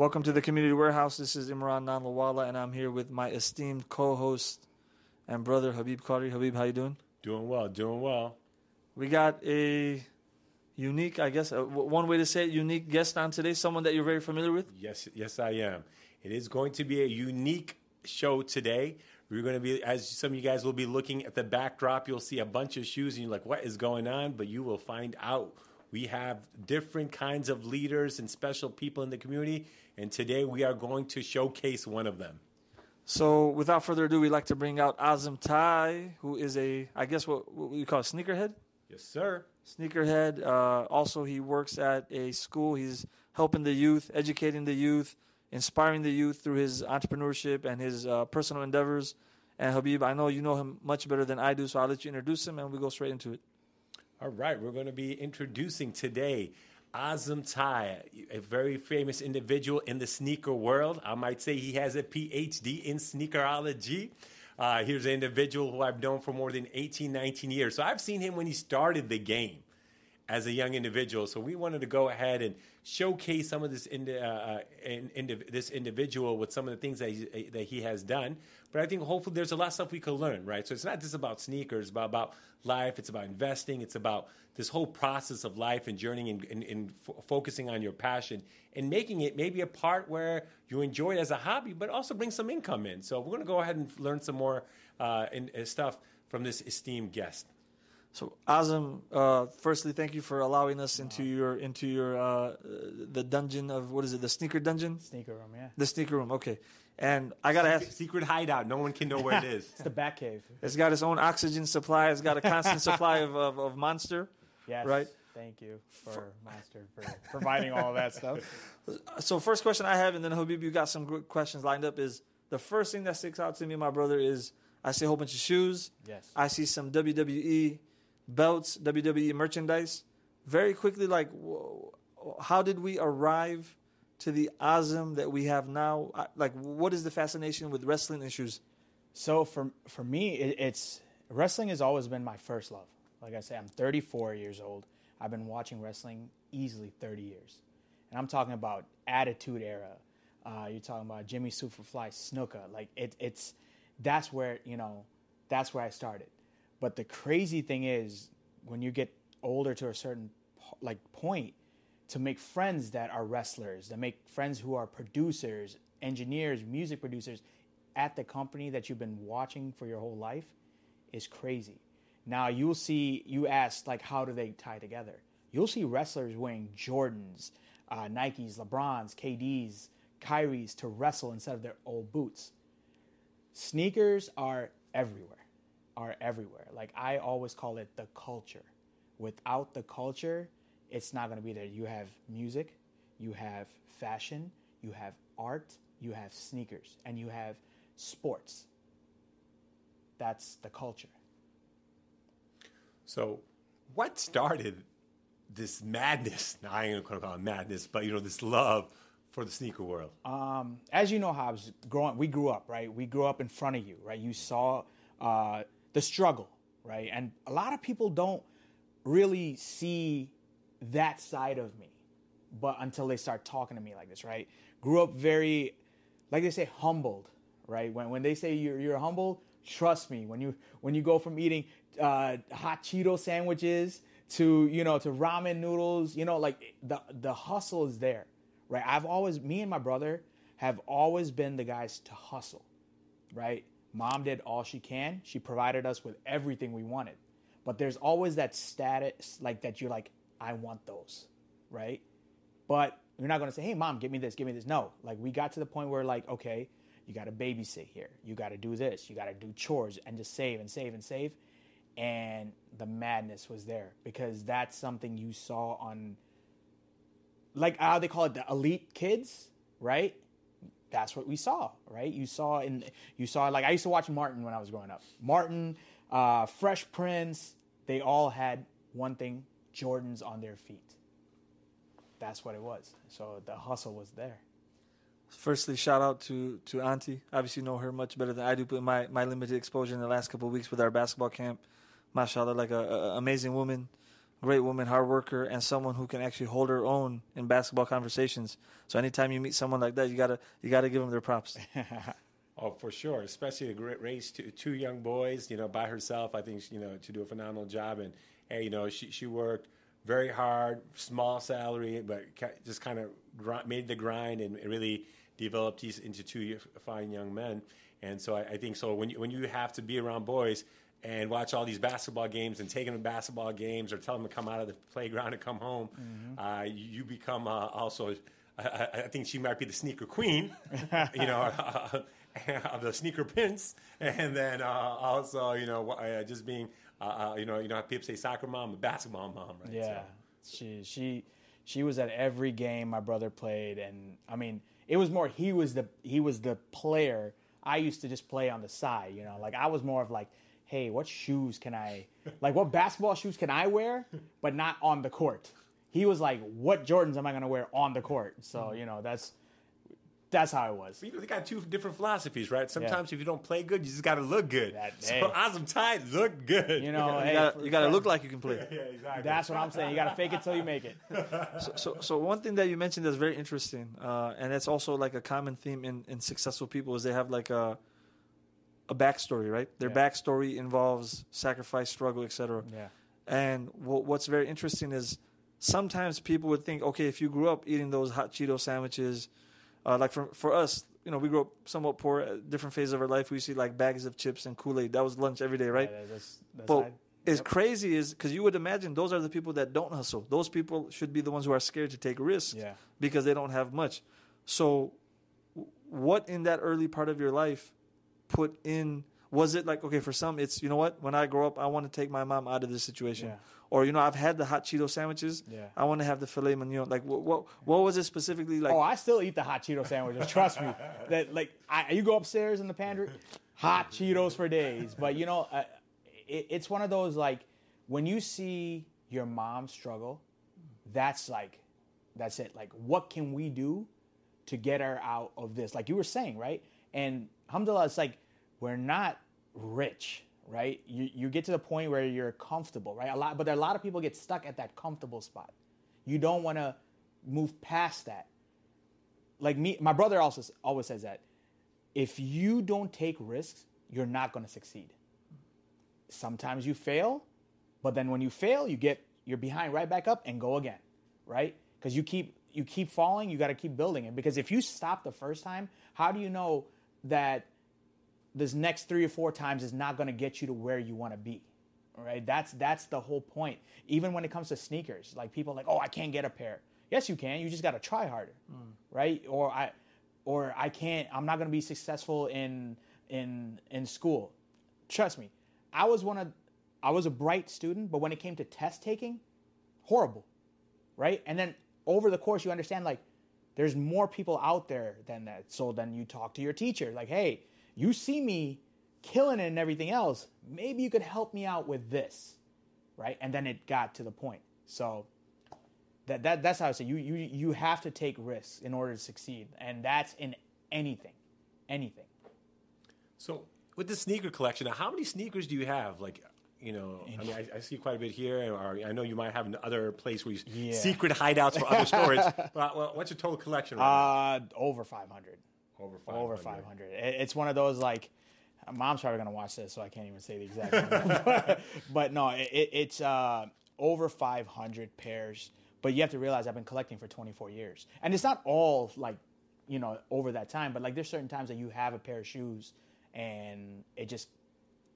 Welcome to the Community Warehouse. This is Imran Nanlawala, and I'm here with my esteemed co-host and brother Habib Qadri. Habib, how you doing? Doing well, doing well. We got a unique, I guess, uh, one way to say it, unique guest on today. Someone that you're very familiar with. Yes, yes, I am. It is going to be a unique show today. We're going to be, as some of you guys will be looking at the backdrop, you'll see a bunch of shoes, and you're like, "What is going on?" But you will find out. We have different kinds of leaders and special people in the community, and today we are going to showcase one of them. So, without further ado, we'd like to bring out Azam Tai, who is a, I guess, what, what you call a sneakerhead. Yes, sir. Sneakerhead. Uh, also, he works at a school. He's helping the youth, educating the youth, inspiring the youth through his entrepreneurship and his uh, personal endeavors. And Habib, I know you know him much better than I do, so I'll let you introduce him and we go straight into it. All right, we're going to be introducing today Azam Tai, a very famous individual in the sneaker world. I might say he has a PhD in sneakerology. Uh, here's an individual who I've known for more than 18, 19 years. So I've seen him when he started the game as a young individual. So we wanted to go ahead and showcase some of this uh, uh in, in, this individual with some of the things that he, that he has done. But I think hopefully there's a lot of stuff we could learn, right? So it's not just about sneakers, but about life. It's about investing. It's about this whole process of life and journeying and, and, and f- focusing on your passion and making it maybe a part where you enjoy it as a hobby, but also bring some income in. So we're going to go ahead and learn some more uh, in, uh, stuff from this esteemed guest. So Azam, uh, firstly, thank you for allowing us into your into your uh, the dungeon of what is it? The sneaker dungeon. Sneaker room, yeah. The sneaker room. Okay, and I gotta secret, ask. Secret hideout. No one can know where it is. it's the Bat Cave. It's got its own oxygen supply. It's got a constant supply of, of, of Monster. Yes. Right. Thank you for Monster for providing all that stuff. So first question I have, and then Habib, you got some good questions lined up. Is the first thing that sticks out to me, my brother, is I see a whole bunch of shoes. Yes. I see some WWE belts, WWE merchandise. Very quickly, like, how did we arrive to the Azam that we have now? Like, what is the fascination with wrestling issues? So for for me, it, it's wrestling has always been my first love. Like I say, I'm 34 years old. I've been watching wrestling easily 30 years, and I'm talking about Attitude Era. Uh, you're talking about Jimmy Superfly Snuka. Like it, it's that's where you know that's where I started. But the crazy thing is, when you get older to a certain like point, to make friends that are wrestlers, to make friends who are producers, engineers, music producers at the company that you've been watching for your whole life is crazy. Now you'll see. You asked like, how do they tie together? You'll see wrestlers wearing Jordans, uh, Nikes, LeBrons, KDs, Kyries to wrestle instead of their old boots. Sneakers are everywhere are everywhere. Like I always call it the culture. Without the culture, it's not going to be there. You have music, you have fashion, you have art, you have sneakers, and you have sports. That's the culture. So, what started this madness? Now, I ain't gonna call it madness, but you know, this love for the sneaker world. Um, as you know, Hobbs, growing, we grew up, right? We grew up in front of you, right? You saw uh, the struggle, right? And a lot of people don't really see that side of me, but until they start talking to me like this, right? Grew up very, like they say, humbled, right? When when they say you're you're humble, trust me. When you when you go from eating uh, hot Cheeto sandwiches to you know to ramen noodles, you know, like the the hustle is there, right? I've always me and my brother have always been the guys to hustle, right? Mom did all she can. She provided us with everything we wanted. But there's always that status like that you're like, I want those, right? But you're not gonna say, hey mom, give me this, give me this. No. Like we got to the point where like, okay, you gotta babysit here. You gotta do this, you gotta do chores and just save and save and save. And the madness was there because that's something you saw on like how they call it the elite kids, right? That's what we saw, right? You saw in you saw like I used to watch Martin when I was growing up. Martin, uh, Fresh Prince, they all had one thing: Jordans on their feet. That's what it was. So the hustle was there. Firstly, shout out to to Auntie. Obviously, know her much better than I do. But my my limited exposure in the last couple of weeks with our basketball camp, mashallah, like a, a amazing woman, great woman, hard worker, and someone who can actually hold her own in basketball conversations. So anytime you meet someone like that, you gotta you gotta give them their props. Oh, for sure. Especially to raise two, two young boys, you know, by herself. I think, you know, to do a phenomenal job. And, hey, you know, she, she worked very hard, small salary, but just kind of made the grind and really developed these into two fine young men. And so I, I think so when you, when you have to be around boys and watch all these basketball games and take them to basketball games or tell them to come out of the playground and come home, mm-hmm. uh, you become uh, also. I, I, think she might be the sneaker queen, you know, of the sneaker prince, and then uh, also, you know, uh, just being, uh, uh, you know, you know, people say soccer mom, basketball mom, right? Yeah, so. she she she was at every game my brother played, and I mean, it was more he was the he was the player. I used to just play on the side, you know, like I was more of like, hey, what shoes can I, like, what basketball shoes can I wear, but not on the court. He was like, what Jordans am I gonna wear on the court? So you know, that's that's how it was. They got two different philosophies, right? Sometimes yeah. if you don't play good, you just got to look good. That, so hey. Azam Tide look good. You know, you got to look like you can play. yeah, exactly. That's what I'm saying. You got to fake it till you make it. so, so, so, one thing that you mentioned that's very interesting, uh, and it's also like a common theme in, in successful people is they have like a a backstory, right? Their yeah. backstory involves sacrifice, struggle, etc. Yeah. And w- what's very interesting is sometimes people would think, okay, if you grew up eating those hot Cheeto sandwiches uh, like for for us, you know, we grew up somewhat poor at different phases of our life. We see like bags of chips and Kool Aid. That was lunch every day, right? Yeah, that's, that's but yep. it's crazy is because you would imagine those are the people that don't hustle. Those people should be the ones who are scared to take risks yeah. because they don't have much. So, what in that early part of your life put in? Was it like okay for some? It's you know what? When I grow up, I want to take my mom out of this situation. Yeah or you know I've had the hot Cheeto sandwiches. Yeah. I want to have the filet mignon. Like what, what what was it specifically like? Oh, I still eat the hot Cheeto sandwiches. Trust me. That like I, you go upstairs in the pantry, hot Cheetos for days. But you know, uh, it, it's one of those like when you see your mom struggle, that's like that's it. Like what can we do to get her out of this? Like you were saying, right? And alhamdulillah, it's like we're not rich right? You, you get to the point where you're comfortable, right? A lot, but there, a lot of people get stuck at that comfortable spot. You don't want to move past that. Like me, my brother also always says that if you don't take risks, you're not going to succeed. Sometimes you fail, but then when you fail, you get you're behind right back up and go again, right? Because you keep you keep falling, you got to keep building it. Because if you stop the first time, how do you know that this next three or four times is not going to get you to where you want to be right? That's that's the whole point. Even when it comes to sneakers like people like oh i can't get a pair. Yes you can. You just got to try harder mm. right? Or i or i can't i'm not going to be successful in in in school. Trust me i was one of i was a bright student but when it came to test taking horrible right? And then over the course you understand like there's more people out there than that so then you talk to your teacher like hey you see me killing it and everything else. Maybe you could help me out with this, right? And then it got to the point. So that, that that's how I say you you you have to take risks in order to succeed, and that's in anything, anything. So with the sneaker collection, how many sneakers do you have? Like, you know, I mean, I, I, see quite a bit here, or I know you might have another place where you yeah. secret hideouts for other storage. well, what's your total collection? Right uh, over five hundred. Over 500. Over 500. It's one of those like, mom's probably gonna watch this, so I can't even say the exact number. but, but, no, it, it's uh, over 500 pairs. But you have to realize I've been collecting for 24 years, and it's not all like, you know, over that time. But like, there's certain times that you have a pair of shoes, and it just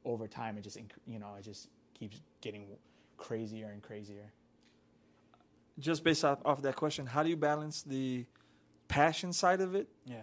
over time, it just you know, it just keeps getting crazier and crazier. Just based off, off that question, how do you balance the passion side of it? Yeah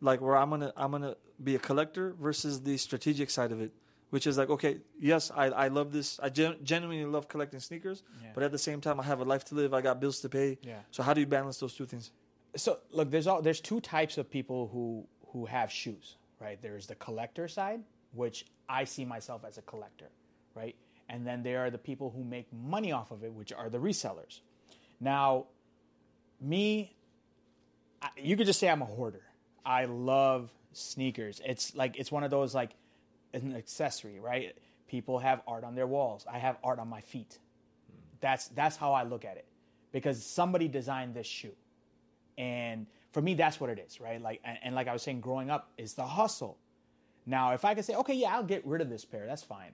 like where I'm gonna I'm gonna be a collector versus the strategic side of it, which is like okay, yes, I I love this. I gen- genuinely love collecting sneakers, yeah. but at the same time, I have a life to live. I got bills to pay. Yeah. So how do you balance those two things? So look, there's all there's two types of people who who have shoes, right? There's the collector side, which I see myself as a collector, right? And then there are the people who make money off of it, which are the resellers. Now, me, you could just say I'm a hoarder I love sneakers. It's like it's one of those like an accessory, right? People have art on their walls. I have art on my feet. That's that's how I look at it, because somebody designed this shoe, and for me, that's what it is, right? Like, and, and like I was saying, growing up is the hustle. Now, if I could say, okay, yeah, I'll get rid of this pair, that's fine.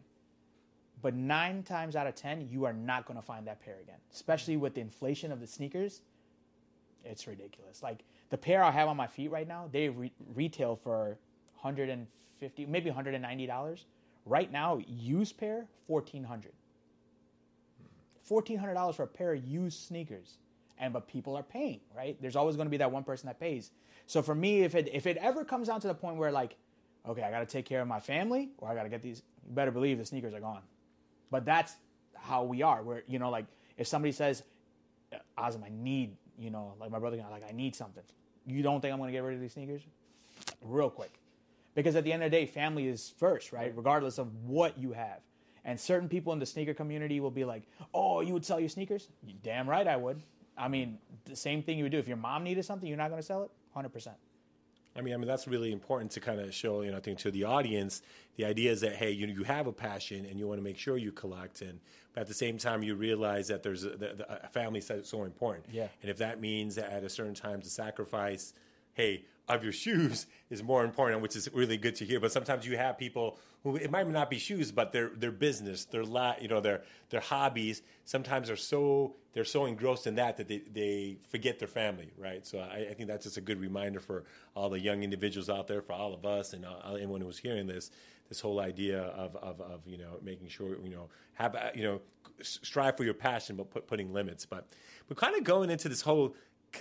But nine times out of ten, you are not going to find that pair again, especially with the inflation of the sneakers. It's ridiculous. Like the pair I have on my feet right now, they re- retail for 150, maybe 190 dollars. Right now, used pair 1400. 1400 dollars for a pair of used sneakers, and but people are paying, right? There's always going to be that one person that pays. So for me, if it if it ever comes down to the point where like, okay, I got to take care of my family, or I got to get these, you better believe the sneakers are gone. But that's how we are. Where you know, like if somebody says, uh, Azam, I need, you know, like my brother, like I need something. You don't think I'm going to get rid of these sneakers? Real quick. Because at the end of the day, family is first, right? Regardless of what you have. And certain people in the sneaker community will be like, oh, you would sell your sneakers? You damn right I would. I mean, the same thing you would do. If your mom needed something, you're not going to sell it? 100%. I mean, I mean that's really important to kind of show, you know, I think to the audience, the idea is that hey, you you have a passion and you want to make sure you collect, and but at the same time you realize that there's a, the, a family is so important. Yeah. And if that means that at a certain time to sacrifice, hey, of your shoes is more important, which is really good to hear. But sometimes you have people who it might not be shoes, but their their business, their la, you know, their their hobbies. Sometimes are so they're so engrossed in that that they, they forget their family, right? So I, I think that's just a good reminder for all the young individuals out there, for all of us, and uh, anyone who's hearing this. This whole idea of, of, of you know making sure you know have uh, you know strive for your passion, but put, putting limits. But we're kind of going into this whole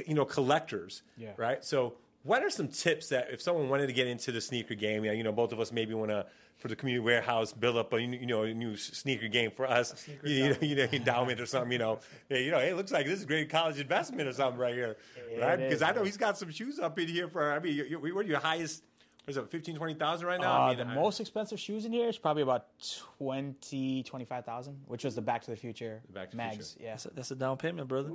you know collectors, Yeah. right? So what are some tips that if someone wanted to get into the sneaker game, you know, both of us maybe want to for the community warehouse build up a you know a new sneaker game for us, you, know, you know, endowment or something, you know, hey, you know, hey, it looks like this is great college investment or something right here, right? is, Because I know he's got some shoes up in here for. I mean, you, you, what are your highest? What is it 15, 20,000 right now? Uh, I mean, the I- most expensive shoes in here is probably about 20, 25,000, which was the Back to the Future the Back to the mags. Future. Yeah. That's a, that's a down payment, brother.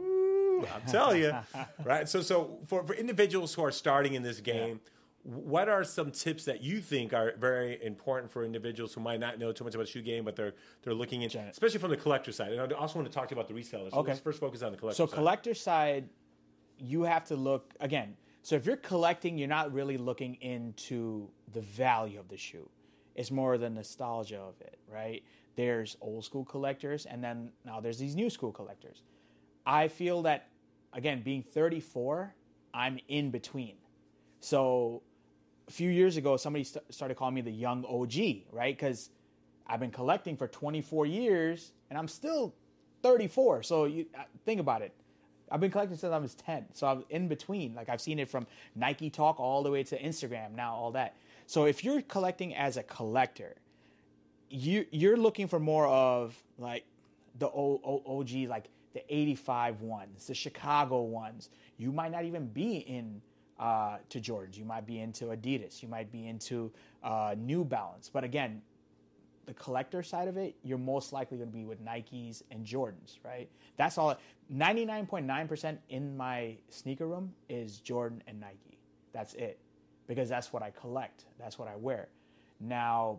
I'm telling you, right? So, so for, for individuals who are starting in this game, what are some tips that you think are very important for individuals who might not know too much about shoe game, but they're they're looking into, Janet. especially from the collector side? And I also want to talk to you about the resellers. So Okay. let's first focus on the collector So side. collector side, you have to look again. So if you're collecting, you're not really looking into the value of the shoe. It's more the nostalgia of it, right? There's old school collectors, and then now there's these new school collectors. I feel that again, being 34, I'm in between. So a few years ago, somebody st- started calling me the young OG, right? Because I've been collecting for 24 years and I'm still 34. So you uh, think about it. I've been collecting since I was 10. So I'm in between. Like I've seen it from Nike Talk all the way to Instagram, now all that. So if you're collecting as a collector, you you're looking for more of like the OG, like the 85 ones, the Chicago ones. You might not even be in uh, to Jordans. You might be into Adidas. You might be into uh, New Balance. But again, the collector side of it, you're most likely going to be with Nikes and Jordans, right? That's all. 99.9% in my sneaker room is Jordan and Nike. That's it. Because that's what I collect. That's what I wear. Now,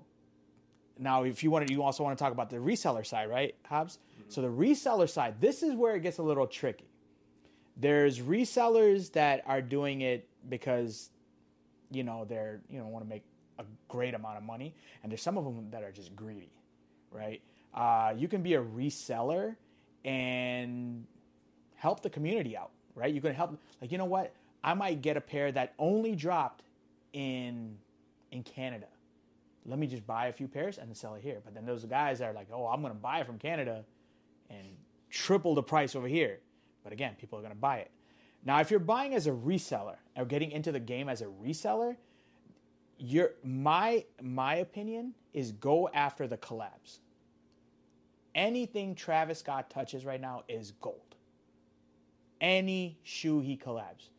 now if you want to, you also want to talk about the reseller side, right, Hobbs? So the reseller side, this is where it gets a little tricky. There's resellers that are doing it because, you know, they're you know want to make a great amount of money, and there's some of them that are just greedy, right? Uh, you can be a reseller and help the community out, right? You can help, like you know what? I might get a pair that only dropped in in Canada. Let me just buy a few pairs and sell it here. But then those guys that are like, oh, I'm to buy it from Canada and triple the price over here. But again, people are going to buy it. Now, if you're buying as a reseller or getting into the game as a reseller, your my my opinion is go after the collabs. Anything Travis Scott touches right now is gold. Any shoe he collabs,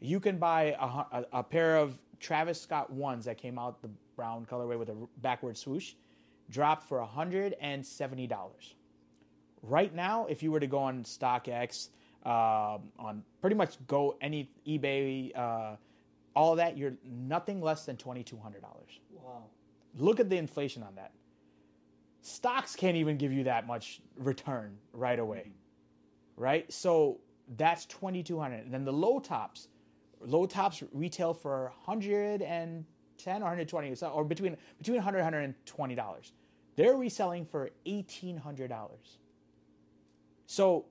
you can buy a, a, a pair of Travis Scott ones that came out the brown colorway with a backward swoosh, dropped for hundred and seventy dollars. Right now, if you were to go on StockX, um, on pretty much go any eBay, uh, all that, you're nothing less than twenty two hundred dollars. Wow. Look at the inflation on that. Stocks can't even give you that much return right away, right? So that's 2200 And then the low tops, low tops retail for 110 or 120 so- or between between 100 and 120 dollars. They're reselling for $1800. So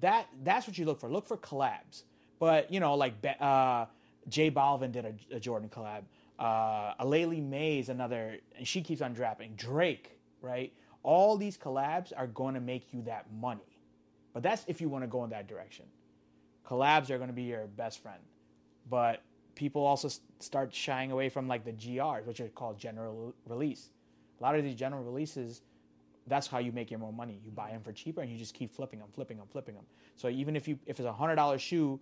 that that's what you look for. Look for collabs. But you know, like uh, J Balvin did a, a Jordan collab. Uh, May is another, and she keeps on dropping. Drake, right? All these collabs are going to make you that money. But that's if you want to go in that direction. Collabs are going to be your best friend. But people also start shying away from like the GRs, which are called general release. A lot of these general releases, that's how you make your more money. You buy them for cheaper and you just keep flipping them, flipping them, flipping them. So even if you if it's a hundred dollar shoe,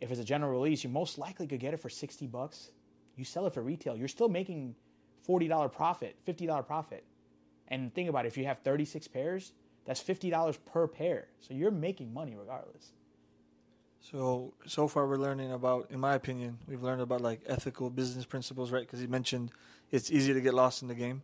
if it's a general release, you most likely could get it for sixty bucks. You sell it for retail, you're still making forty dollar profit, fifty dollar profit. And think about it, if you have thirty six pairs, that's fifty dollars per pair. So you're making money regardless. So so far we're learning about, in my opinion, we've learned about like ethical business principles, right? Because he mentioned it's easy to get lost in the game.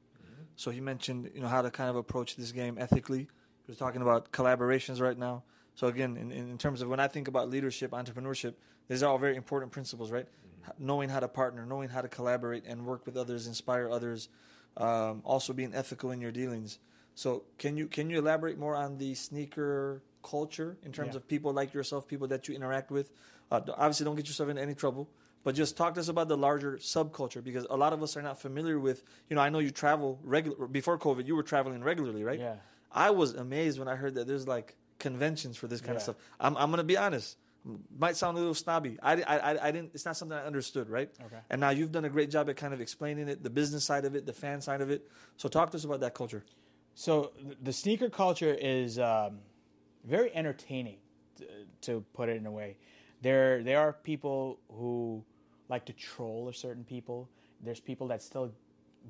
So he mentioned you know how to kind of approach this game ethically. He was talking about collaborations right now. So again, in, in terms of when I think about leadership, entrepreneurship, these are all very important principles, right? H- Knowing how to partner, knowing how to collaborate and work with others, inspire others, um, also being ethical in your dealings. So can you can you elaborate more on the sneaker culture in terms Yeah. of people like yourself, people that you interact with? Uh, obviously, don't get yourself into any trouble, but just talk to us about the larger subculture because a lot of us are not familiar with. You know, I know you travel regular before COVID. You were traveling regularly, right? Yeah. I was amazed when I heard that there's like conventions for this kind of stuff. I'm I'm gonna be honest. Might sound a little snobby. I, I, I, I didn't. It's not something I understood, right? Okay. And now you've done a great job at kind of explaining it, the business side of it, the fan side of it. So talk to us about that culture. So the sneaker culture is um, very entertaining, to, to put it in a way. There, there are people who like to troll a certain people. There's people that still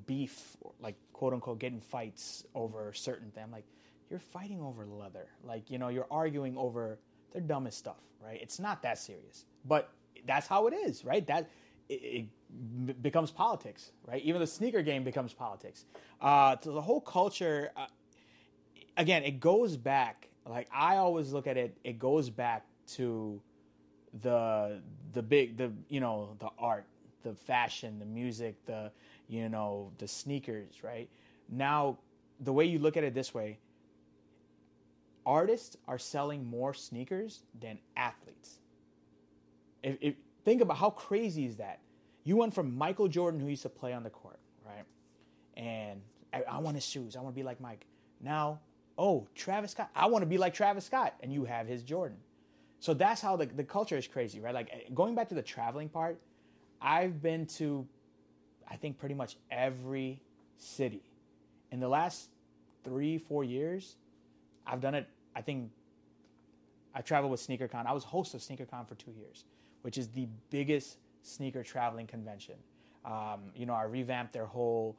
beef, like quote unquote, get in fights over certain thing. I'm like, you're fighting over leather. Like you know, you're arguing over the dumbest stuff, right? It's not that serious, but that's how it is, right? That it, it becomes politics, right? Even the sneaker game becomes politics. Uh, so the whole culture, uh, again, it goes back. Like I always look at it, it goes back to the the big the you know the art, the fashion, the music, the you know the sneakers, right? Now the way you look at it this way, artists are selling more sneakers than athletes. If, if think about how crazy is that? You went from Michael Jordan, who used to play on the court, right? And I, I want his shoes. I want to be like Mike. Now, oh, Travis Scott. I want to be like Travis Scott, and you have his Jordan. So that's how the, the culture is crazy, right? Like eh, going back to the traveling part, I've been to, I think pretty much every city. In the last three, four years, I've done it. I think I traveled with SneakerCon. I was host of SneakerCon for two years, which is the biggest sneaker traveling convention. Um, you know, I revamped their whole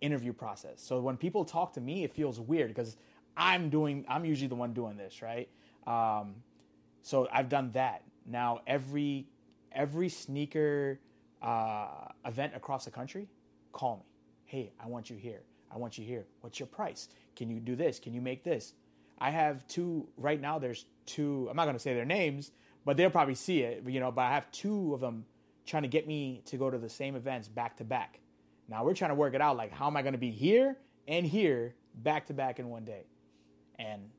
interview process. So when people talk to me, it feels weird because I'm doing. I'm usually the one doing this, right? Um, so I've done that. Now every every sneaker uh, event across the country, call me. Hey, I want you here. I want you here. What's your price? Can you do this? Can you make this? I have two right now. There's two. I'm not to say their names, but they'll probably see it. You know, but I have two of them trying to get me to go to the same events back to back. Now we're trying to work it out. Like, how am I to be here and here back to back in one day? And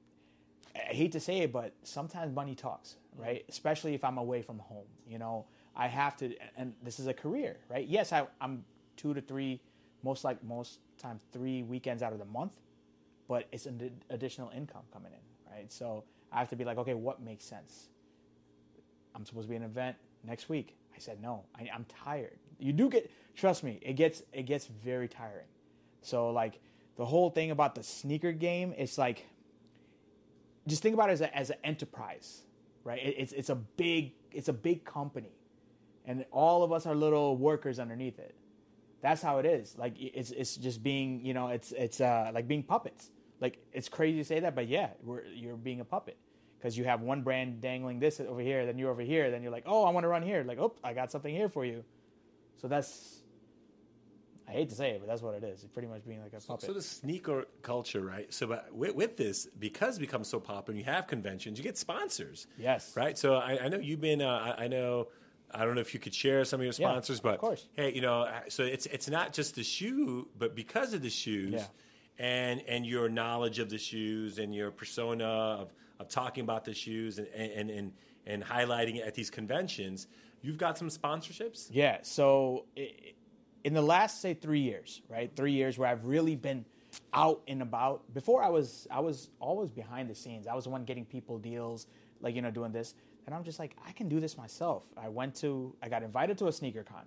I hate to say it, but sometimes money talks, right? Especially if I'm away from home. You know, I have to, and this is a career, right? Yes, I, I'm two to three, most like most times three weekends out of the month, but it's an additional income coming in, right? So I have to be like, okay, what makes sense? I'm supposed to be an event next week. I said no. I, I'm tired. You do get, trust me, it gets it gets very tiring. So like the whole thing about the sneaker game, it's like just think about it as a, as an enterprise, right? It, it's it's a big it's a big company, and all of us are little workers underneath it. That's how it is. Like it's it's just being you know it's it's uh, like being puppets. Like it's crazy to say that, but yeah, you're being a puppet because you have one brand dangling this over here, then you're over here, then you're like, oh, I want to run here. Like, oh, I got something here for you. So that's, I hate to say it, but that's what it is. It's pretty much being like a puppet. So the sneaker culture, right? So but with, with this, because it becomes so popular, you have conventions, you get sponsors. Yes. Right. So I, I know you've been. Uh, I, I know. I don't know if you could share some of your Yeah, sponsors, of but course. hey, you know, so it's it's not just the shoe, but because of the shoes, Yeah. and and your knowledge of the shoes and your persona of, of talking about the shoes and and and and highlighting it at these conventions, you've got some sponsorships. Yeah. So i- in the last say three years, right? Three years where I've really been out and about. Before I was I was always behind the scenes. I was the one getting people deals, like you know, doing this. And I'm just like, I can do this myself. I went to I got invited to a sneaker con.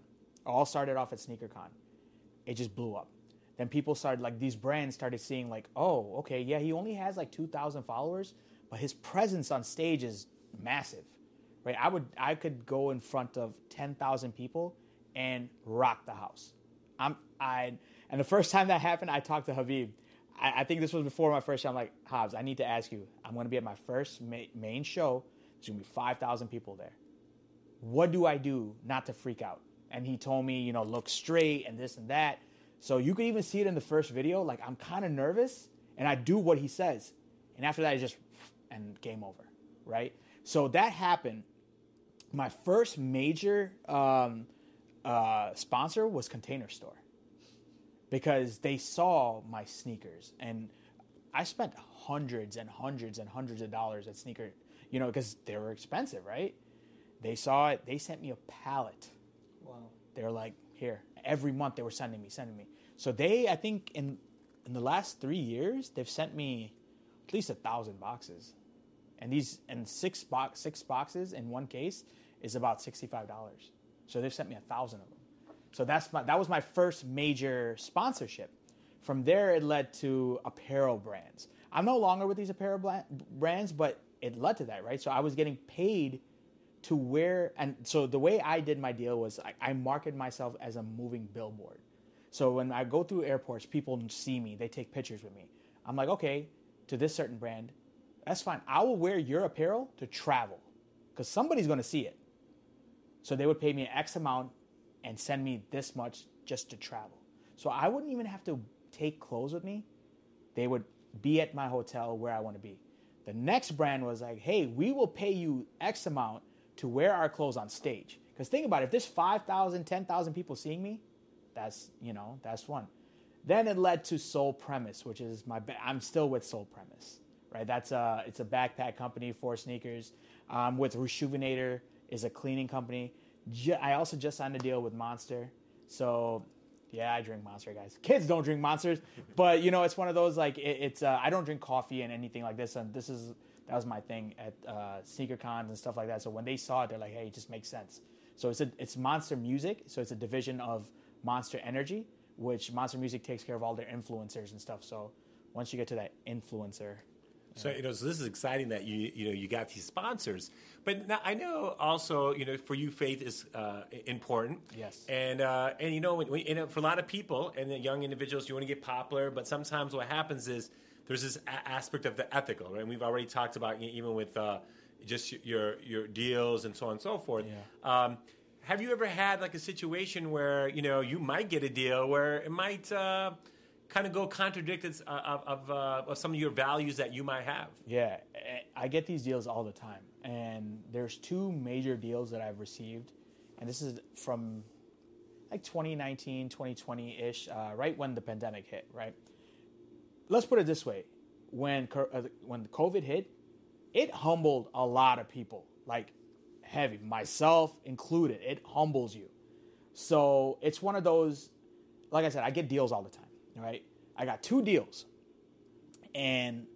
All started off at sneaker con. It just blew up. Then people started like these brands started seeing like, oh, okay, yeah, he only has like two thousand followers, but his presence on stage is massive right? I would I could go in front of ten thousand people and rock the house. I'm I and the first time that happened, I talked to Habib. I, I think this was before my first show. I'm like, Hobbs, I need to ask you. I'm going to be at my first ma- main show. There's going to be five thousand people there. What do I do not to freak out? And he told me, you know, look straight and this and that. So you could even see it in the first video. Like I'm kind of nervous, and I do what he says, and after that, it's just and game over, right? So that happened my first major um, uh, sponsor was Container Store because they saw my sneakers and I spent hundreds and hundreds and hundreds of dollars at sneaker, you know, because they were expensive, right? They saw it. They sent me a pallet. Wow. They were like, here. Every month they were sending me, sending me. So they, I think, in in the last three years, they've sent me at least a thousand boxes, and these and six box six boxes in one case is about sixty five dollars. So they've sent me a thousand of them. So that's my that was my first major sponsorship. From there, it led to apparel brands. I'm no longer with these apparel brands, but it led to that, right? So I was getting paid to wear, and so the way I did my deal was I, I marketed myself as a moving billboard. So when I go through airports, people see me, they take pictures with me. I'm like, okay, to this certain brand, that's fine. I will wear your apparel to travel because somebody's going to see it. So they would pay me an X amount and send me this much just to travel. So I wouldn't even have to take clothes with me. They would be at my hotel where I want to be. The next brand was like, hey, we will pay you X amount to wear our clothes on stage. Because think about it, if there's 5,000, 10,000 people seeing me, that's, you know, that's one. Then it led to Sole Premise, which is my, ba- I'm still with Sole Premise, right? That's a, it's a backpack company for sneakers. Um, with Reshoevn8r is a cleaning company. I also just signed a deal with Monster. So yeah, I drink Monster, guys. Kids don't drink Monsters, but you know, it's one of those like it, it's. Uh, I don't drink coffee and anything like this, and this is that was my thing at uh, sneaker cons and stuff like that. So when they saw it, they're like, "Hey, it just makes sense." So it's a it's Monster Music, so it's a division of Monster Energy, which Monster Music takes care of all their influencers and stuff. So once you get to that influencer, So you know, so this is exciting that you you know you got these sponsors. But now, I know also you know for you faith is uh, important. Yes. And uh, and you know when, when, you know for a lot of people and the young individuals you want to get popular, but sometimes what happens is there's this a- aspect of the ethical, right? And we've already talked about e- even with uh, just your your deals and so on and so forth. Yeah. Um, have you ever had like a situation where you know you might get a deal where it might uh, kind of go contradicted uh, of of, uh, of some of your values that you might have? Yeah, eh, I get these deals all the time. And there's two major deals that I've received. And this is from like 2019, 2020 ish, uh, right when the pandemic hit, right? Let's put it this way when, uh, when COVID hit, it humbled a lot of people, like heavy, myself included. It humbles you. So it's one of those, like I said, I get deals all the time, right? I got two deals and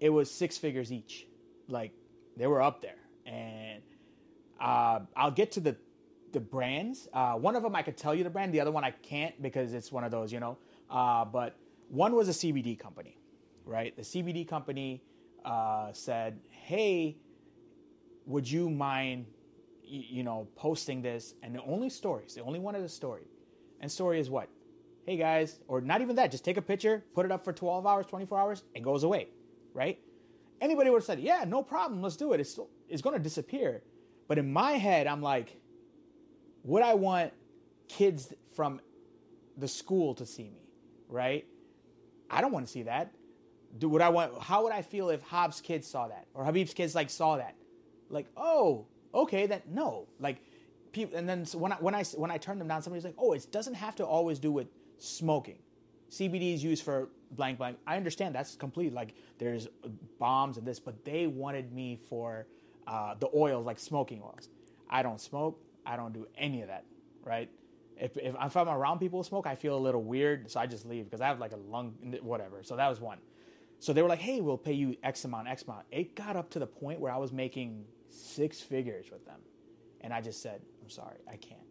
it was six figures each. Like they were up there, and uh, I'll get to the the brands. Uh, one of them I could tell you the brand. The other one I can't because it's one of those, you know. Uh, but one was a CBD company, right? The CBD company uh, said, "Hey, would you mind, you know, posting this?" And the only stories, they only one wanted a story, and story is what? Hey guys, or not even that. Just take a picture, put it up for 12 hours, 24 hours, and goes away, right? Anybody would have said, "Yeah, no problem, let's do it." It's it's going to disappear. But in my head, I'm like, would I want kids from the school to see me, right? I don't want to see that. Do would I want? How would I feel if Hobbs' kids saw that or Habib's kids like saw that? Like, oh, okay, that no, like, people. And then so when I when I when I turn them down, somebody's like, oh, it doesn't have to always do with smoking. CBD is used for blank blank. I understand that's complete. Like, there's bombs and this, but they wanted me for uh, the oils, like smoking oils. I don't smoke. I don't do any of that, right? If, if, if I'm around people who smoke, I feel a little weird, so I just leave because I have like a lung, whatever. So that was one. So they were like, hey, we'll pay you X amount, X amount. It got up to the point where I was making six figures with them. And I just said, I'm sorry, I can't.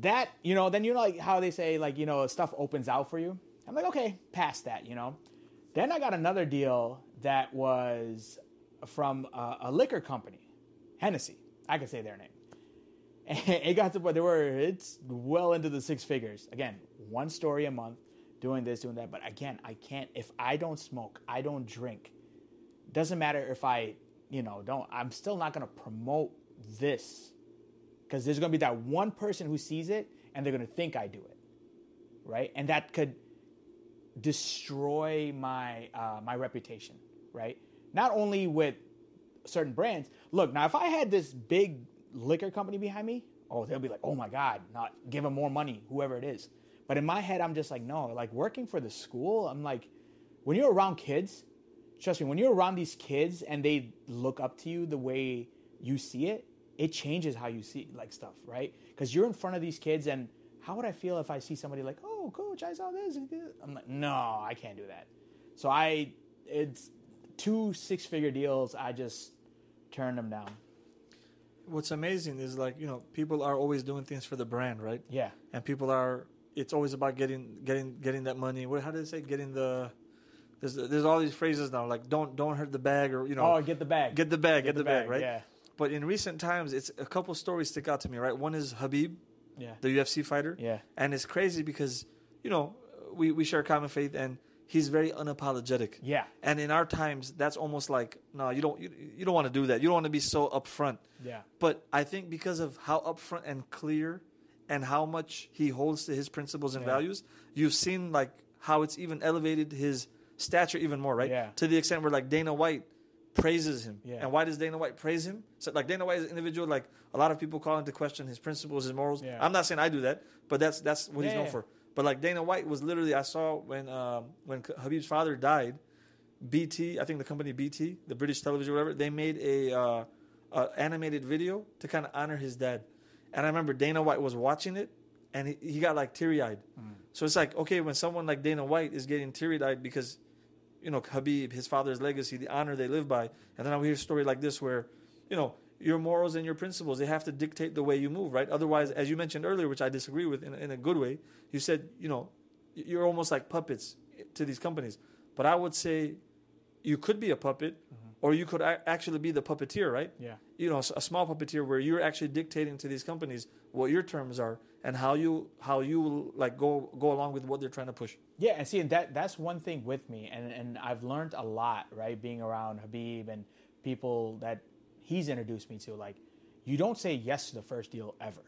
That, you know, then you know like how they say, like, you know, stuff opens out for you. I'm like, okay, past that, you know. Then I got another deal that was from a, a liquor company, Hennessy. I can say their name. And it got to point they were it's well into the six figures. Again, one story a month, doing this, doing that. But again, I can't if I don't smoke, I don't drink. Doesn't matter if I, you know, don't. I'm still not gonna promote this because there's gonna be that one person who sees it and they're gonna think I do it, right? And that could destroy my uh, my reputation, right? Not only with certain brands. Look, now if I had this big liquor company behind me, oh, they'll be like, oh my God, not give them more money, whoever it is. But in my head, I'm just like, no, like working for the school, I'm like, when you're around kids, trust me, when you're around these kids and they look up to you the way you see it, it changes how you see like stuff, right? Because you're in front of these kids, and how would I feel if I see somebody like, oh, coach, I saw this? I'm like, no, I can't do that. So I, it's two six figure deals. I just turned them down. What's amazing is like you know people are always doing things for the brand, right? Yeah. And people are. It's always about getting getting getting that money. What how do they say? Getting the there's there's all these phrases now like don't don't hurt the bag or you know Oh, get the bag. get the bag get, the, bag, right? Yeah. But in recent times, it's a couple stories stick out to me, right? One is Khabib, Yeah. the UFC fighter. Yeah. And it's crazy because, you know, we, we share common faith and he's very unapologetic. Yeah. And in our times, that's almost like, no, you don't you, you don't want to do that. You don't want to be so upfront. Yeah. But I think because of how upfront and clear and how much he holds to his principles and Yeah. values, you've seen like how it's even elevated his stature even more, right? Yeah. To the extent where like Dana White praises him. Yeah. And why does Dana White praise him? So like Dana White is an individual, like a lot of people call into question his principles, his morals. Yeah. I'm not saying I do that, but that's that's what he's known for. But like Dana White was literally, I saw when um, when Khabib's father died, BT, I think the company BT, the British television, whatever, they made a uh, uh, animated video to kind of honor his dad. And I remember Dana White was watching it, and he, he got like teary eyed. So it's like okay, when someone like Dana White is getting teary eyed because you know, Khabib, his father's legacy, the honor they live by. And then I hear a story like this where, you know, your morals and your principles, they have to dictate the way you move, right? Otherwise, as you mentioned earlier, which I disagree with in, in a good way, you said, you know, you're almost like puppets to these companies. But I would say you could be a puppet or you could actually be the puppeteer, right? Yeah. You know, a small puppeteer where you're actually dictating to these companies what your terms are and how you how you will like go go along with what they're trying to push. Yeah, and see, and that that's one thing with me, and and I've learned a lot, right, being around Habib and people that he's introduced me to. Like, you don't say yes to the first deal ever,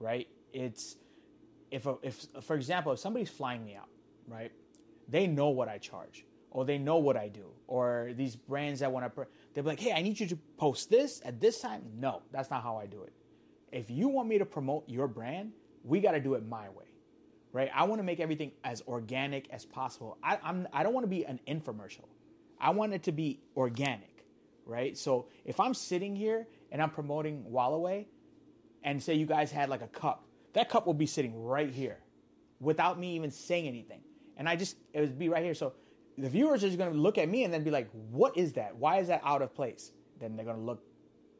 right? It's if a, if for example, if somebody's flying me out, right, they know what I charge, or they know what I do, or these brands that want to, they're like, hey, I need you to post this at this time. No, that's not how I do it. If you want me to promote your brand, we got to do it my way right? I want to make everything as organic as possible. I, I'm I don't want to be an infomercial. I want it to be organic, right? So if I'm sitting here and I'm promoting Wallaway, and say you guys had like a cup, that cup will be sitting right here, without me even saying anything, and I just it would be right here. So the viewers are just going to look at me and then be like, "What is that? Why is that out of place?" Then they're going to look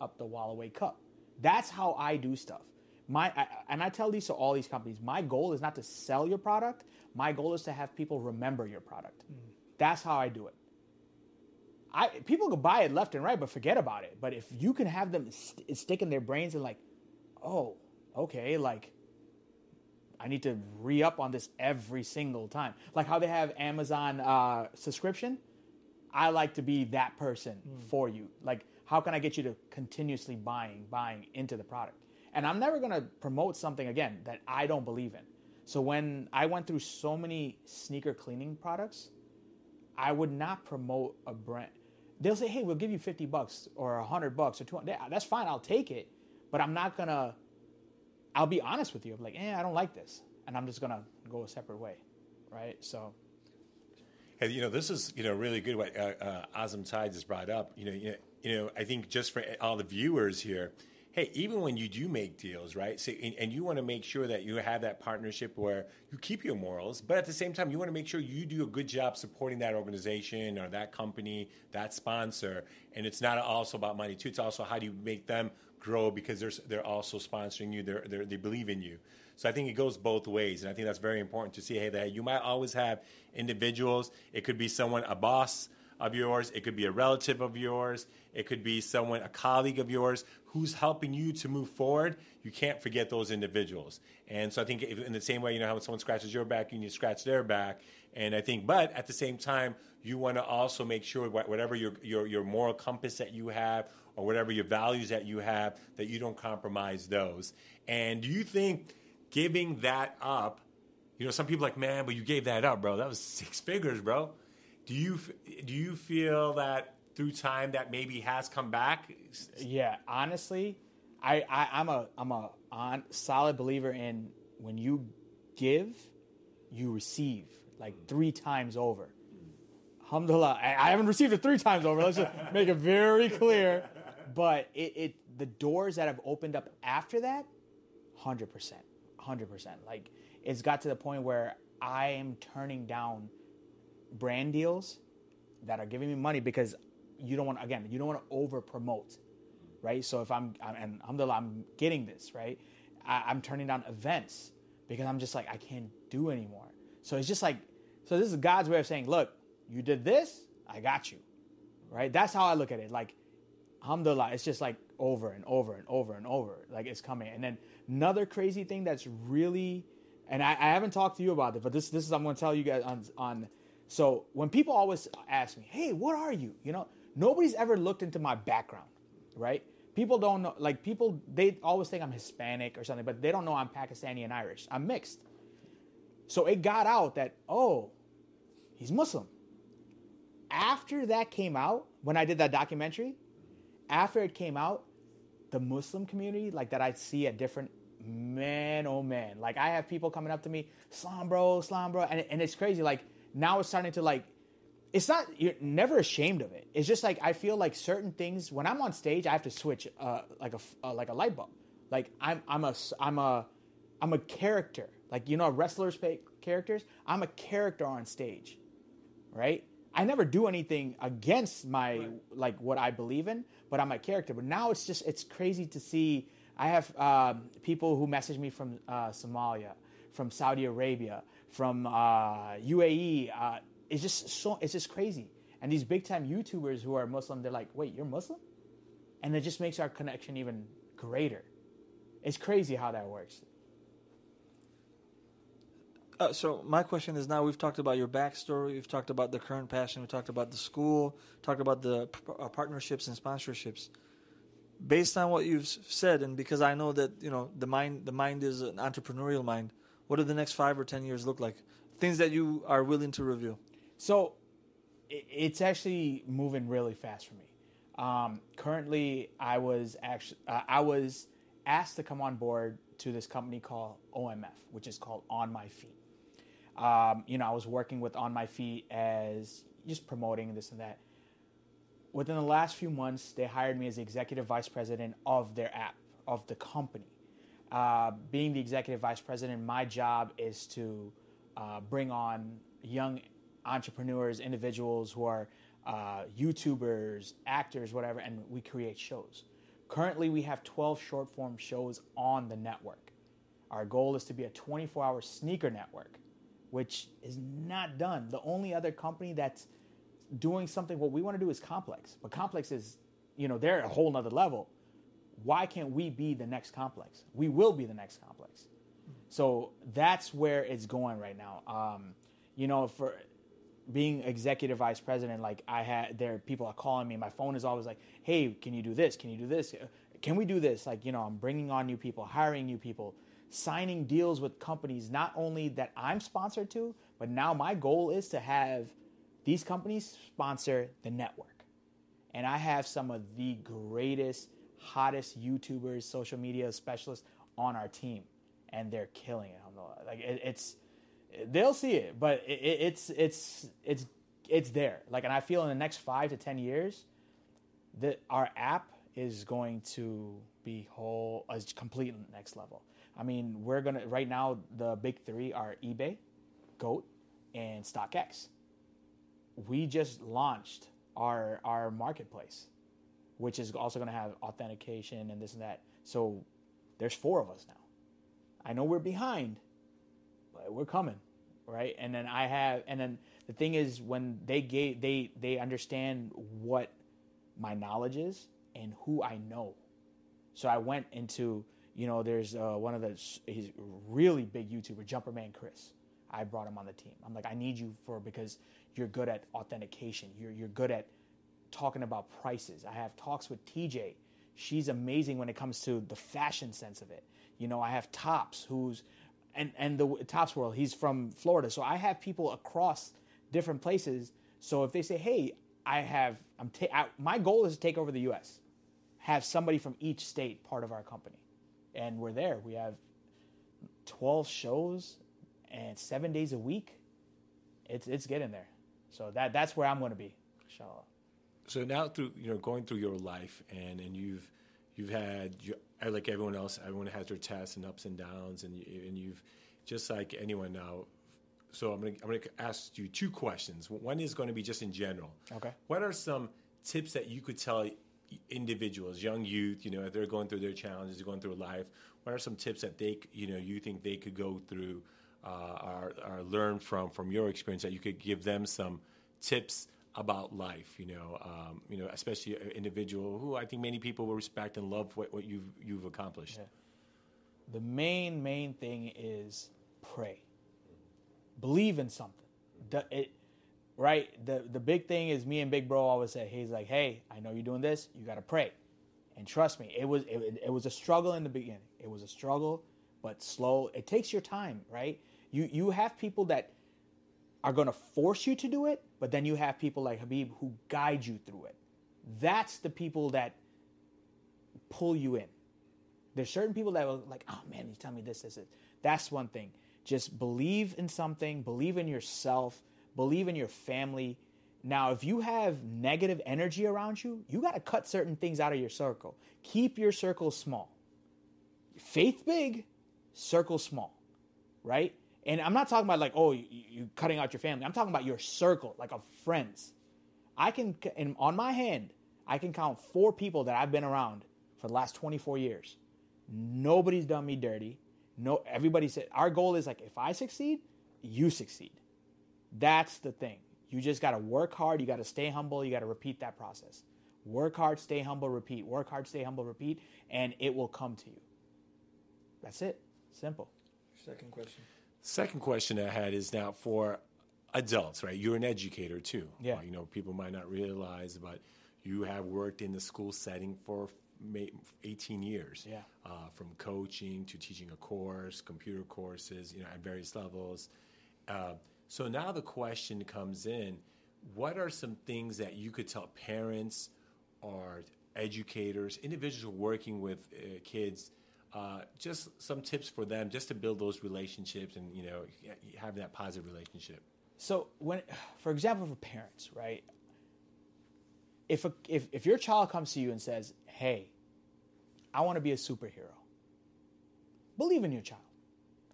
up the Wallaway cup. That's how I do stuff. My I, and I tell these to all these companies. My goal is not to sell your product. My goal is to have people remember your product. Mm. That's how I do it. I people can buy it left and right, but forget about it. But if you can have them st- stick in their brains and like, oh, okay, like I need to re up on this every single time. Like how they have Amazon uh, subscription. I like to be that person for you. Like, how can I get you to continuously buying, buying into the product? And I'm never gonna promote something again that I don't believe in. So when I went through so many sneaker cleaning products, I would not promote a brand. They'll say, "Hey, we'll give you 50 bucks or 100 bucks or 200." That's fine, I'll take it. But I'm not going to I'll be honest with you. I'm like, "Eh, I don't like this." And I'm just to go a separate way. Right? So Hey, you know, this is you know really good what uh, uh, Azam Tai just brought up. You know, you know, you know, I think just for all the viewers here, hey, even when you do make deals, right? So, and, and you want to make sure that you have that partnership where you keep your morals, but at the same time, you want to make sure you do a good job supporting that organization or that company, that sponsor. And it's not also about money too. It's also how do you make them grow because they're they're also sponsoring you. They're, they're they believe in you. So I think it goes both ways, and I think that's very important to see. Hey, that you might always have individuals. It could be someone, a boss of yours. It could be a relative of yours. It could be someone, a colleague of yours, who's helping you to move forward. You can't forget those individuals. And so I think in the same way, you know, how someone scratches your back, you need to scratch their back. And I think, but at the same time, you want to also make sure whatever your, your, your moral compass that you have or whatever your values that you have, that you don't compromise those. And do you think giving that up, you know, some people like, man, but you gave that up, bro. That was six figures, bro. Do you do you feel that through time that maybe has come back? Yeah, honestly, I, I I'm a I'm a on solid believer in when you give, you receive like three times over. Alhamdulillah, I, I haven't received it three times over. Let's just make it very clear. But it, it the doors that have opened up after that, hundred percent, hundred percent. Like it's got to the point where I am turning down brand deals that are giving me money because you don't want again you don't want to over promote right? So if i'm, I'm and alhamdulillah i'm getting this right? I, i'm turning down events because i'm just like i can't do anymore. So it's just like so this is god's way of saying look you did this i got you right? That's how i look at it. Like alhamdulillah it's just like over and over and over and over like it's coming and then another crazy thing that's really and I, I haven't talked to you about it but this this is i'm going to tell you guys on on so when people always ask me, "Hey, what are you?" You know, nobody's ever looked into my background, right? People don't know. Like people, they always think I'm Hispanic or something, but they don't know I'm Pakistani and Irish. I'm mixed. So it got out that oh, he's Muslim. After that came out, when I did that documentary, after it came out, the Muslim community, like that I see at different man, oh man, like I have people coming up to me, Islam bro, Islam bro, and, and it's crazy. Like now it's starting to like it's not you're never ashamed of it. It's just like i feel like certain things when i'm on stage i have to switch uh, like a uh, like a light bulb. Like i'm i'm a i'm a i'm a character. Like you know wrestlers pay characters? I'm a character on stage right i never do anything against my right. like what i believe in but i'm a character but now it's just it's crazy to see i have um, people who message me from uh, somalia from saudi arabia from uh, UAE. Uh, it's just so it's just crazy. And these big time YouTubers who are Muslim, they're like, "Wait, you're Muslim?" And it just makes our connection even greater. It's crazy how that works. Uh, so my question is now we've talked about your backstory, we've talked about the current passion, we talked about the school, talked about the p- uh, partnerships and sponsorships. Based on what you've said, and because I know that you know the mind, the mind is an entrepreneurial mind. What do the next five or ten years look like? Things that you are willing to reveal. So, it's actually moving really fast for me. Um, currently, I was actually uh, I was asked to come on board to this company called OMF, which is called On My Feet. Um, you know, I was working with On My Feet as just promoting this and that. Within the last few months, they hired me as the executive vice president of their app of the company. Uh, being the executive vice president, my job is to uh, bring on young entrepreneurs, individuals who are uh, YouTubers, actors, whatever, and we create shows. Currently, we have 12 short form shows on the network. Our goal is to be a 24 hour sneaker network, which is not done. The only other company that's doing something, what we want to do is Complex, but Complex is, you know, they're a whole nother level why can't we be the next complex? We will be the next complex. So that's where it's going right now. Um, you know, for being executive vice president, like I had, there people are calling me. My phone is always like, "Hey, can you do this? Can you do this? Can we do this?" Like, you know, I'm bringing on new people, hiring new people. Signing deals with companies not only that I'm sponsored to, but now my goal is to have these companies sponsor the network. And I have some of the greatest, hottest YouTubers, social media specialists on our team, and they're killing it. Like it, it's, they'll see it, but it, it's it's it's it's there. Like, and I feel in the next five to ten years, that our app is going to be whole, is complete next level. I mean, we're gonna right now. The big three are eBay, Goat, and StockX. We just launched our our marketplace, which is also to have authentication and this and that. So there's four of us now. I know we're behind, but we're coming, right? And then I have, and then the thing is, when they gave, they they understand what my knowledge is and who I know. So I went into, you know, there's uh, one of the he's really big YouTuber, Jumperman Chris. I brought him on the team. I'm like, I need you for because you're good at authentication. You're you're good at talking about prices. I have talks with TJ. She's amazing when it comes to the fashion sense of it. You know, I have Tops, who's and and the Tops World. He's from Florida, so I have people across different places. So if they say, "Hey, I have," I'm ta- I, my goal is to take over the U.S. Have somebody from each state part of our company, and we're there. We have 12 shows and seven days a week. It's it's getting there. So that that's where I'm going to be, inshallah. So now through you know going through your life and and you've you've had your, uh, like everyone else, everyone has their tests and ups and downs, and and you've just like anyone now. So I'm gonna I'm gonna ask you two questions. One is going to be just in general. Okay. What are some tips that you could tell individuals, young youth, you know, they're going through their challenges, going through life? What are some tips that they you know you think they could go through? Uh, or, or learn from from your experience that you could give them some tips about life, you know, um, you know, especially an individual who I think many people will respect and love what, what you've you've accomplished. Yeah. The main main thing is pray. Believe in something. The, it, right. The the big thing is me and Big Bro always say he's like, hey, I know you're doing this. You got to pray, and trust me, it was it, it was a struggle in the beginning. It was a struggle, but slow. It takes your time, right? You you have people that are going to force you to do it, but then you have people like Khabib who guide you through it. That's the people that pull you in. There's certain people that are like, oh man, you tell me this, this, this. That's one thing. Just believe in something, believe in yourself, believe in your family. Now, if you have negative energy around you, you got to cut certain things out of your circle. Keep your circle small. Faith big, circle small, right? And I'm not talking about like, oh, you, cutting out your family. I'm talking about your circle, like of friends. I can, in, on my hand, I can count four people that I've been around for the last 24 years. Nobody's done me dirty. No, everybody said our goal is like if I succeed, you succeed. That's the thing. You just got to work hard. You got to stay humble. You got to repeat that process. Work hard, stay humble, repeat. Work hard, stay humble, repeat, and it will come to you. That's it. Simple. Second question. Second question I had is now for adults, right? You're an educator too. Yeah. You know, people might not realize, but you have worked in the school setting for 18 years. Yeah. Uh, from coaching to teaching a course, computer courses, you know, at various levels. Uh, so now the question comes in: What are some things that you could tell parents or educators, individuals working with uh, kids? Uh, just some tips for them, just to build those relationships and you know have that positive relationship. So when, for example, for parents, right? If a, if if your child comes to you and says, "Hey, I want to be a superhero," believe in your child.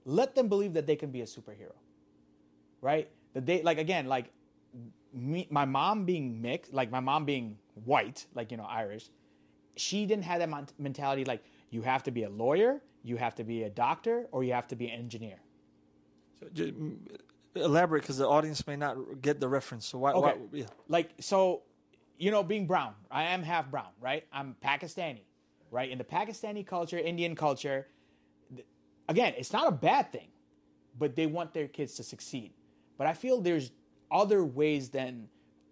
Let them believe that they can be a superhero, right? That they like again, like me, my mom being mixed, like my mom being white, like you know Irish. She didn't have that mentality like you have to be a lawyer, you have to be a doctor, or you have to be an engineer. So elaborate because the audience may not get the reference. So why? Okay. why yeah. Like so, you know, being brown, I am half brown, right? I'm Pakistani, right? In the Pakistani culture, Indian culture, again, it's not a bad thing, but they want their kids to succeed. But I feel there's other ways than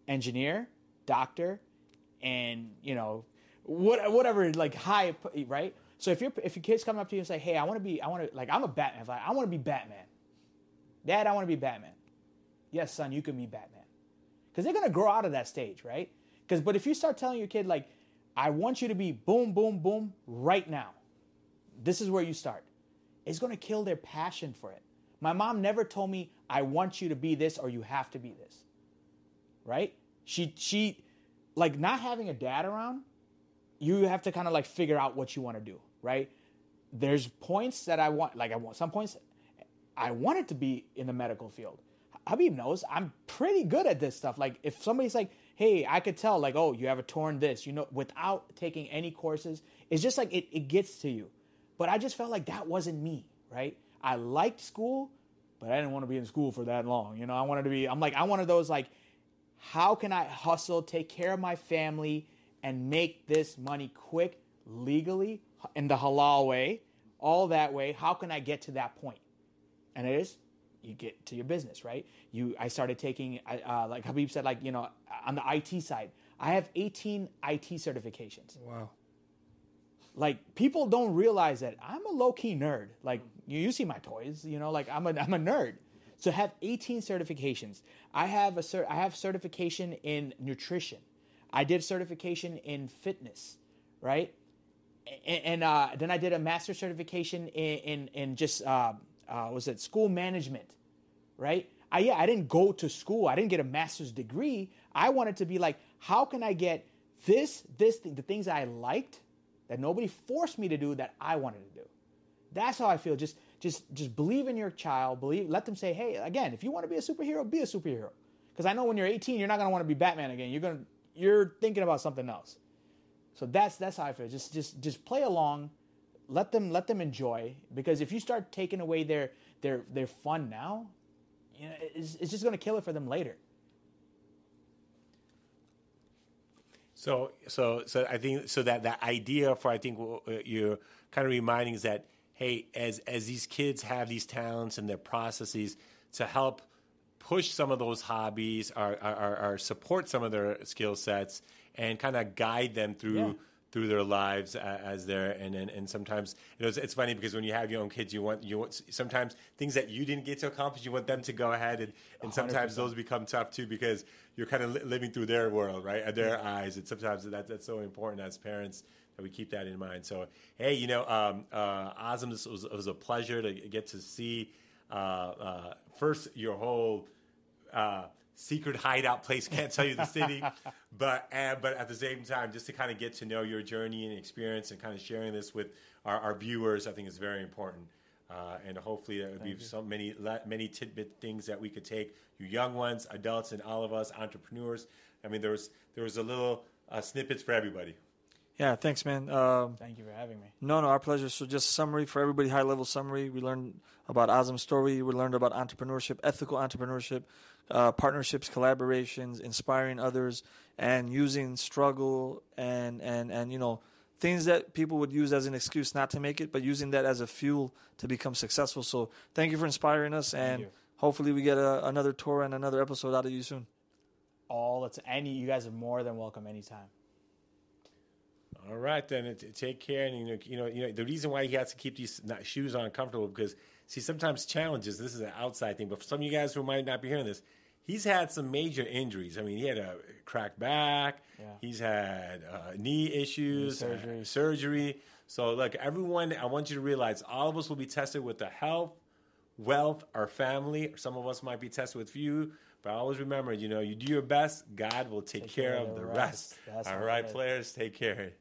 engineer, doctor, and you know, what, whatever, like high, right? So if your if your kids come up to you and say, "Hey, I want to be, I want to like, I'm a Batman. Like, I want to be Batman. Dad, I want to be Batman. Yes, son, you can be Batman. Because they're gonna grow out of that stage, right? Because but if you start telling your kid like, I want you to be boom, boom, boom right now. This is where you start. It's gonna kill their passion for it. My mom never told me I want you to be this or you have to be this. Right? She she like not having a dad around, you have to kind of like figure out what you want to do, right? There's points that I want like I want some points I wanted to be in the medical field. Khabib knows I'm pretty good at this stuff. Like if somebody's like, "Hey, I could tell like, oh, you have a torn this," you know, without taking any courses, it's just like it, it gets to you. But I just felt like that wasn't me, right? I liked school, but I didn't want to be in school for that long. You know, I wanted to be. I'm like, I wanted those like, how can I hustle, take care of my family, and make this money quick, legally, in the halal way, all that way? How can I get to that point? And it is you get to your business, right? You, I started taking, uh, like Khabib said, like you know, on the IT side, I have 18 IT certifications. Wow. Like people don't realize that I'm a low key nerd. Like you, you see my toys, you know, like I'm a, I'm a nerd. So have 18 certifications. I have a cert, I have certification in nutrition. I did certification in fitness, right? And, and uh, then I did a master certification in in, in just uh, uh, was it school management, right? I yeah, I didn't go to school. I didn't get a master's degree. I wanted to be like, how can I get this, this thing, the things I liked that nobody forced me to do that I wanted to do. That's how I feel. Just just just believe in your child. Believe. Let them say, hey, again, if you want to be a superhero, be a superhero. Because I know when you're 18, you're not gonna want to be Batman again. You're gonna you're thinking about something else. So that's that's how I feel. Just just just play along. Let them let them enjoy. Because if you start taking away their their their fun now, you know, it's, it's just gonna kill it for them later. So, so, so I think so that that idea for I think uh, you're kind of reminding is that hey, as as these kids have these talents and their processes to help push some of those hobbies or, or, or support some of their skill sets and kind of guide them through. Yeah through their lives as they're and, and and sometimes you know it's, it's, funny because when you have your own kids you want you want sometimes things that you didn't get to accomplish you want them to go ahead and, and sometimes 100%. those become tough too because you're kind of li- living through their world right at their eyes and sometimes that, that's so important as parents that we keep that in mind so hey you know um, uh, Azam this was, was, a pleasure to get to see uh, uh, first your whole uh, secret hideout place. Can't tell you the city, but but at the same time, just to kind of get to know your journey and experience, and kind of sharing this with our, our viewers, I think is very important. Uh, and hopefully, there would be you. so many many tidbit things that we could take you young ones, adults, and all of us entrepreneurs. I mean, there was there was a little uh, snippets for everybody. Yeah, thanks, man. Um, Thank you for having me. No, no, our pleasure. So, just summary for everybody, high level summary. We learned about Azam's story. We learned about entrepreneurship, ethical entrepreneurship, uh, partnerships, collaborations, inspiring others, and using struggle and and and you know things that people would use as an excuse not to make it, but using that as a fuel to become successful. So, thank you for inspiring us, and hopefully, we get a, another tour and another episode out of you soon. All it's any you guys are more than welcome anytime. All right, then take care. And you know, you know, you know, the reason why he has to keep these shoes on comfortable because see, sometimes challenges. This is an outside thing, but for some of you guys who might not be hearing this, he's had some major injuries. I mean, he had a cracked back. Yeah. He's had uh, knee issues, knee surgery. Uh, surgery. So, look, everyone, I want you to realize all of us will be tested with the health, wealth, our family. Some of us might be tested with few. But always remember, you know, you do your best, God will take, take care, care, of the rest. rest. All right, players, take care.